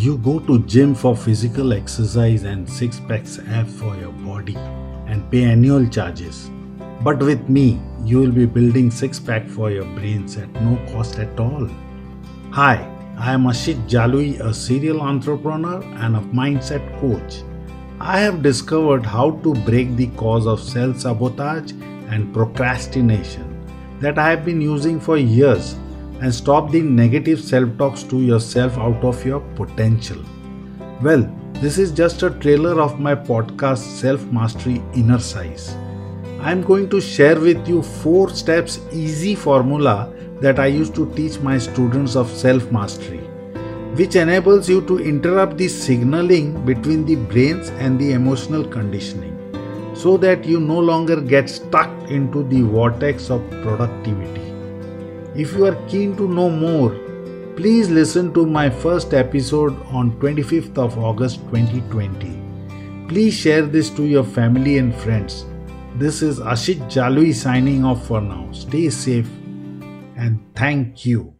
You go to gym for physical exercise and six packs abs for your body and pay annual charges. But with me, you will be building six pack for your brains at no cost at all. Hi, I am Ashit Jalui, a serial entrepreneur and a mindset coach. I have discovered how to break the cause of self sabotage and procrastination that I have been using for years and stop the negative self talks to yourself out of your potential. Well, this is just a trailer of my podcast Self Mastery Inner Size. I am going to share with you four steps easy formula that I used to teach my students of self mastery, which enables you to interrupt the signaling between the brains and the emotional conditioning so that you no longer get stuck into the vortex of productivity. If you are keen to know more, please listen to my first episode on 25th of August 2020. Please share this to your family and friends. This is Ashit Jalui signing off for now. Stay safe and thank you.